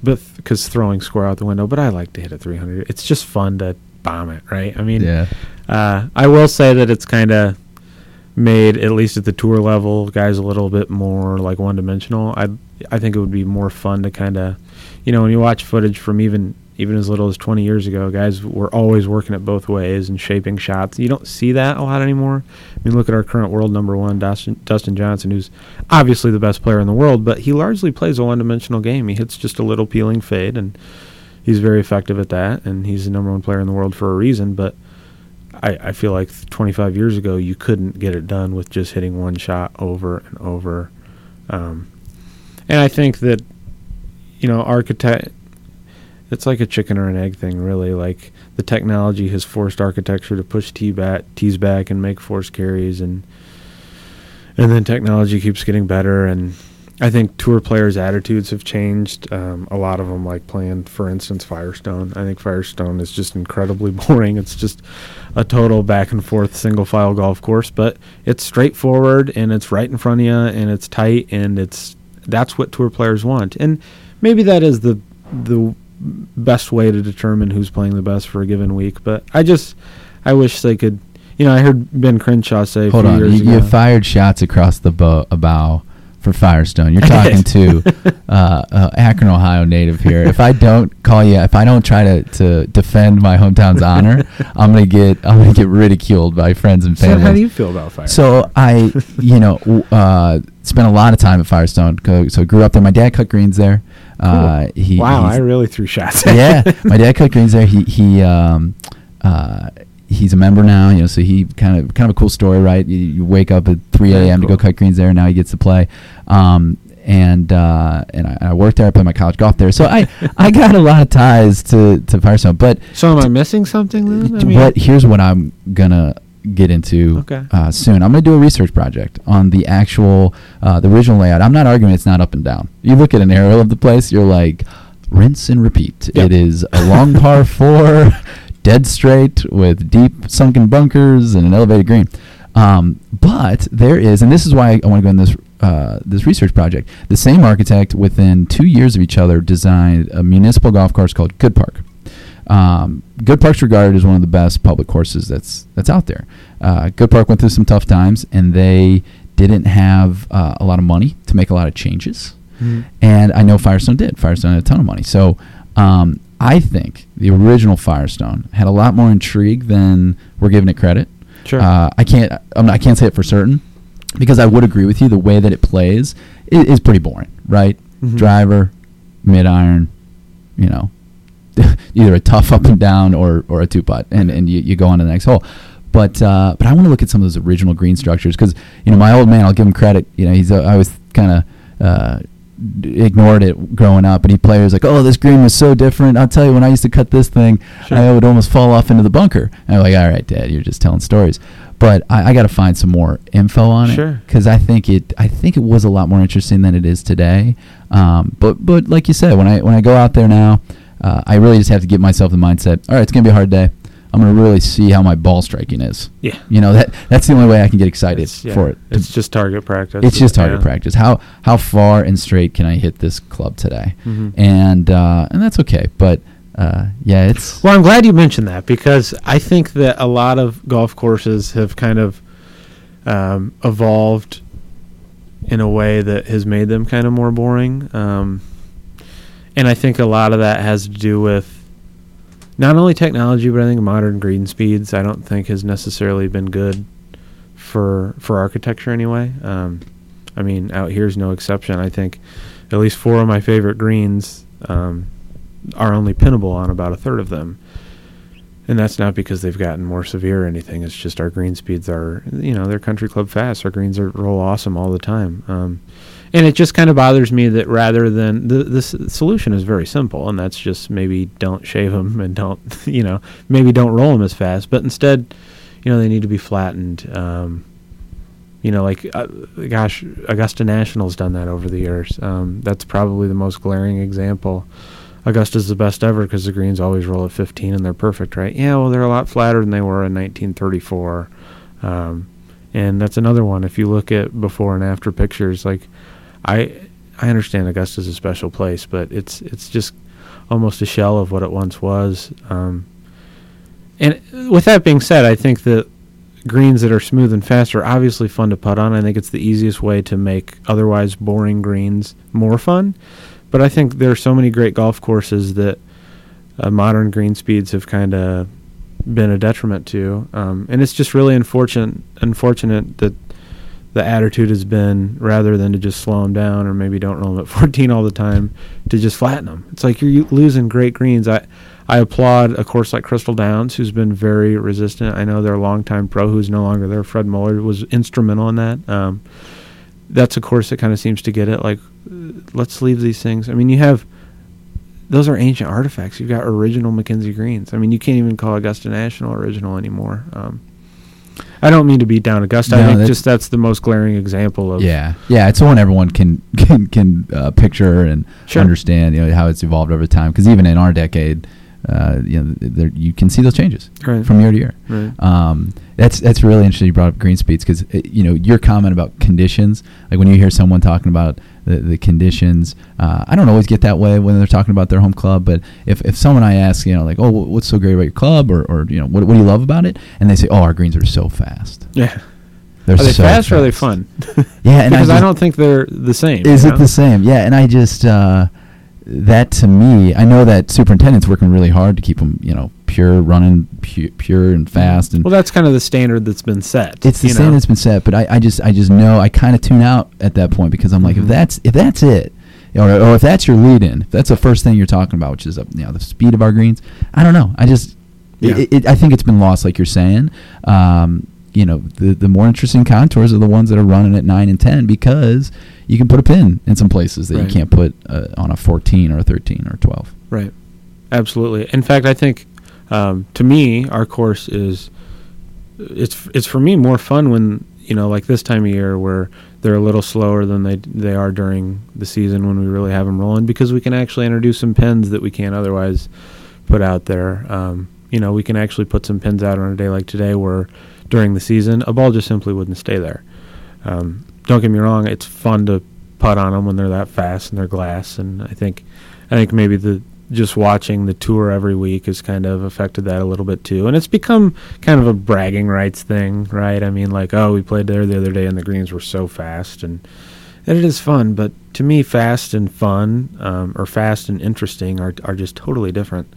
but because throwing square out the window, but I like to hit a 300. It's just fun to bomb it, right? I mean, yeah. uh, I will say that it's kind of made, at least at the tour level, guys a little bit more like one dimensional. I I think it would be more fun to kind of, you know, when you watch footage from even even as little as 20 years ago, guys were always working it both ways and shaping shots. You don't see that a lot anymore. I mean, look at our current world number one, Dustin, Dustin Johnson, who's obviously the best player in the world, but he largely plays a one dimensional game. He hits just a little peeling fade, and he's very effective at that, and he's the number one player in the world for a reason, but. I, I feel like 25 years ago you couldn't get it done with just hitting one shot over and over, um, and I think that you know architect it's like a chicken or an egg thing really. Like the technology has forced architecture to push tee back, tees back and make force carries, and and then technology keeps getting better and I think tour players' attitudes have changed. Um, a lot of them like playing, for instance, Firestone. I think Firestone is just incredibly (laughs) boring. It's just a total back and forth single file golf course, but it's straightforward and it's right in front of you and it's tight and it's that's what tour players want. And maybe that is the the best way to determine who's playing the best for a given week. But I just I wish they could. You know, I heard Ben Crenshaw say a Hold few on, years you, you fired shots across the bow, for Firestone. You're (laughs) talking to (laughs) uh, uh, Akron, Ohio native here. If I don't call you, if I don't try to, to defend my hometown's honor, (laughs) I'm gonna get I'm gonna get ridiculed by friends and so family. how do you feel about Firestone? So I, you know, uh, spent a lot of time at Firestone. So grew up there. My dad cut greens there. Uh, he, wow, I really threw shots. yeah, my dad cut greens there. He he um, uh, he's a member now. You know, so he kind of kind of a cool story, right? You, you wake up at 3 Very a.m. to go cut greens there. And now he gets to play. Um, and uh, and I, I worked there. I played my college golf there. So I (laughs) I got a lot of ties to to Firestone. But So am I missing something then? I mean- what here's what I'm gonna get into Okay. uh, soon. I'm gonna do a research project on the actual uh, the original layout. I'm not arguing it's not up and down. You look at an aerial of the place, you're like rinse and repeat. Yep. It is a long (laughs) par four, dead straight with deep sunken bunkers and an elevated green. Um, but there is, and this is why I want to go in this uh, this research project. The same architect, within two years of each other, designed a municipal golf course called Good Park. Um, Good Park's regarded as one of the best public courses that's that's out there. Uh, Good Park went through some tough times, and they didn't have uh, a lot of money to make a lot of changes. Mhm. And I know Firestone did. Firestone had a ton of money. So um, I think the original Firestone had a lot more intrigue than we're giving it credit. Sure. Uh, I can't. I'm not, I can't say it for certain because I would agree with you. The way that it plays is, is pretty boring, right? Mhm. Driver, mid iron, you know, (laughs) either a tough up and down or or a two putt, and and you, you go on to the next hole. But uh, but I want to look at some of those original green structures because you know my old man. I'll give him credit. You know, he's uh, I was kind of. Uh, ignored it growing up and he played like oh this green was so different i'll tell you when i used to cut this thing Sure. i would almost fall off into the bunker and i'm like all right dad you're just telling stories but i, I got to find some more info on it because i think it i think it was a lot more interesting than it is today um, but but like you said when i when i go out there now uh, i really just have to get myself the mindset all right it's gonna be a hard day i'm gonna really see how my ball striking is yeah. you know that that's the only way i can get excited yeah, for it It's just target practice. it's just target Yeah. practice. How how far and straight can I hit this club today? Mhm. And uh, and that's okay. But uh, yeah, it's Well, I'm glad you mentioned that because I think that a lot of golf courses have kind of um, evolved in a way that has made them kind of more boring. Um, and I think a lot of that has to do with not only technology, but I think modern green speeds. I don't think has necessarily been good for for architecture anyway. Um, I mean, out here is no exception. I think at least four of my favorite greens um, are only pinnable on about a third of them. And that's not because they've gotten more severe or anything. It's just our green speeds are, you know, they're country club fast. Our greens are roll awesome all the time. Um, and it just kind of bothers me that rather than the the solution is very simple, and that's just maybe don't shave them and don't, (laughs) you know, maybe don't roll them as fast, but instead, you know, they need to be flattened. Um, you know, like, uh, gosh, Augusta National's done that over the years. Um, that's probably the most glaring example. Augusta's the best ever because the greens always roll at 15 and they're perfect, right? Yeah, well, they're a lot flatter than they were in 1934. Um, and that's another one. If you look at before and after pictures, like, I I understand Augusta's a special place, but it's it's just almost a shell of what it once was. Um, and with that being said, I think that greens that are smooth and fast are obviously fun to putt on. I think it's the easiest way to make otherwise boring greens more fun. But I think there are so many great golf courses that uh, modern green speeds have kind of been a detriment to, um, and it's just really unfortunate unfortunate that the attitude has been rather than to just slow them down or maybe don't roll them (laughs) at 14 all the time to just flatten them. It's like you're losing great greens. I I applaud a course like Crystal Downs, who's been very resistant. I know their longtime pro, who's no longer there, Fred Muller, was instrumental in that. Um, that's a course that kind of seems to get it. Like, let's leave these things. I mean, you have those are ancient artifacts. You've got original Mackenzie greens. I mean, you can't even call Augusta National original anymore. Um, I don't mean to beat down Augusta. No, I think that's- just that's the most glaring example of yeah, yeah. It's the one everyone can (laughs) can can uh, picture and Sure. understand. You know how it's evolved over time. Because even in our decade, uh, you know, there, you can see those changes Right. from year to year. Right. Um, that's that's really interesting. You brought up green speeds because you know your comment about conditions. Like when you hear someone talking about the, the conditions, uh, I don't always get that way when they're talking about their home club. But if, if someone I ask, you know, like, oh, what's so great about your club, or, or you know, what, what do you love about it, and they say, oh, our greens are so fast. Yeah. They're Are they so fast, or are they fun? (laughs) Yeah, and because I, just- don't think they're the same. Is you it know? the same? Yeah, and I just uh, that to me, I know that superintendent's working really hard to keep them, you know, pure, running pu- pure and fast, and Well, that's kind of the standard that's been set. it's the standard know? that's been set. But I, I just, I just know I kind of tune out at that point because I'm like, if Mhm. that's if that's it, or, or if that's your lead in, if that's the first thing you're talking about, which is uh, you know the speed of our greens, I don't know. I just, Yeah. it, it, I think it's been lost, like you're saying. Um, you know, the the more interesting contours are the ones that are running at nine and ten because you can put a pin in some places that Right. you can't put uh, on a 14 or a 13 or a 12. Right. Absolutely. In fact, I think um, to me, our course is it's it's for me more fun when you know like this time of year where they're a little slower than they they are during the season when we really have them rolling because we can actually introduce some pins that we can't otherwise put out there. Um, you know, we can actually put some pins out on a day like today where during the season a ball just simply wouldn't stay there. Um, don't get me wrong; it's fun to putt on them when they're that fast and they're glass, and I think I think maybe the just watching the tour every week has kind of affected that a little bit too. And it's become kind of a bragging rights thing, right? I mean, like, oh, we played there the other day and the greens were so fast, and, and it is fun. But to me, fast and fun, um, or fast and interesting, are are just totally different.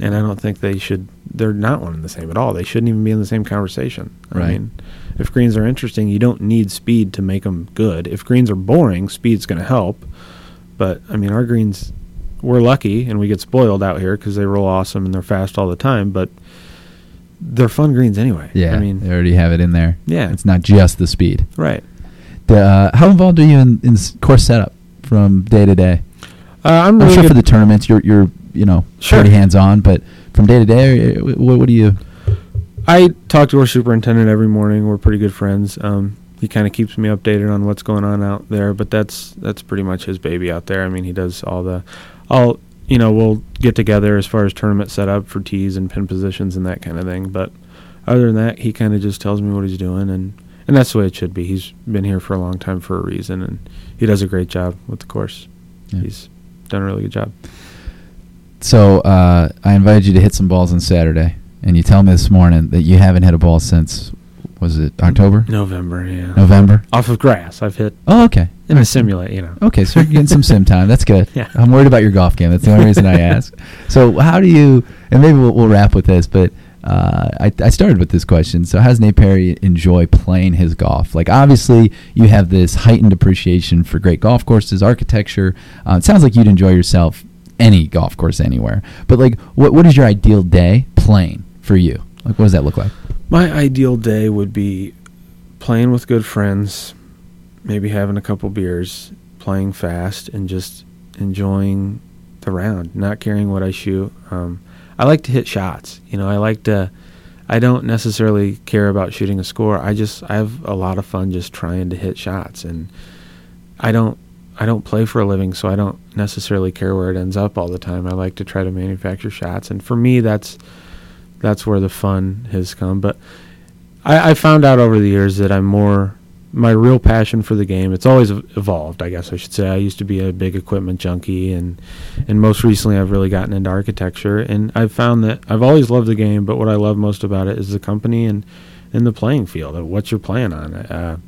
And I don't think they should. They're not one and the same at all. They shouldn't even be in the same conversation. I Right. mean, if greens are interesting, you don't need speed to make them good. If greens are boring, speed's going to help. But I mean, our greens, we're lucky and we get spoiled out here because they roll awesome and they're fast all the time. But they're fun greens anyway. Yeah, I mean, they already have it in there. Yeah. it's not just the speed. right. The, uh, how involved are you in, in course setup from day to day? Uh, I'm I'm really sure for the tournaments you're you're you know Sure. pretty hands on, but from day to day, uh, what, what do you? I talk to our superintendent every morning. We're pretty good friends. Um, he kind of keeps me updated on what's going on out there, but that's that's pretty much his baby out there. I mean, he does all the, all you know, we'll get together as far as tournament setup for tees and pin positions and that kind of thing. But other than that, he kind of just tells me what he's doing, and and that's the way it should be. He's been here for a long time for a reason, and he does a great job with the course. Yeah. He's done a really good job. So uh, I invited you to hit some balls on Saturday, and you tell me this morning that you haven't hit a ball since was it October, November, yeah. November? Off of grass, I've hit Oh, okay. in a simulate, you know. Okay, so you're getting some sim time. That's good. (laughs) Yeah. I'm worried about your golf game. That's the only reason I ask. (laughs) So, how do you? And maybe we'll, we'll wrap with this, but uh, I, I started with this question. So, how does Nate Perry enjoy playing his golf? Like, obviously, you have this heightened appreciation for great golf courses, architecture. Uh, it sounds like you'd enjoy yourself any golf course anywhere. But like, what what is your ideal day playing for you? Like, what does that look like? My ideal day would be playing with good friends, maybe having a couple beers, playing fast, and just enjoying the round, not caring what I shoot. Um, I like to hit shots. You know, I like to. I don't necessarily care about shooting a score. I just I have a lot of fun just trying to hit shots, and I don't I don't play for a living, so I don't necessarily care where it ends up all the time. I like to try to manufacture shots, and for me, that's that's where the fun has come. But I, I found out over the years that I'm more my real passion for the game. It's always evolved, I guess I should say. I used to be a big equipment junkie, and and most recently I've really gotten into architecture. And I've found that I've always loved the game, but what I love most about it is the company and and the playing field. What you're playing on, uh,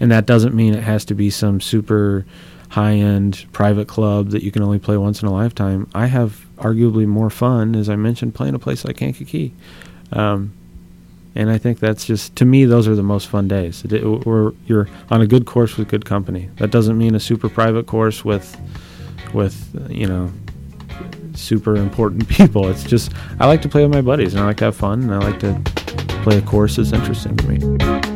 and that doesn't mean it has to be some super high end private club that you can only play once in a lifetime. I have arguably more fun, as I mentioned, playing a place like Kankakee. Um, and I think that's just to me those are the most fun days. It, it, you're on a good course with good company. That doesn't mean a super private course with with you know super important (laughs) people. It's just I like to play with my buddies and I like to have fun and I like to play a course that's interesting to me.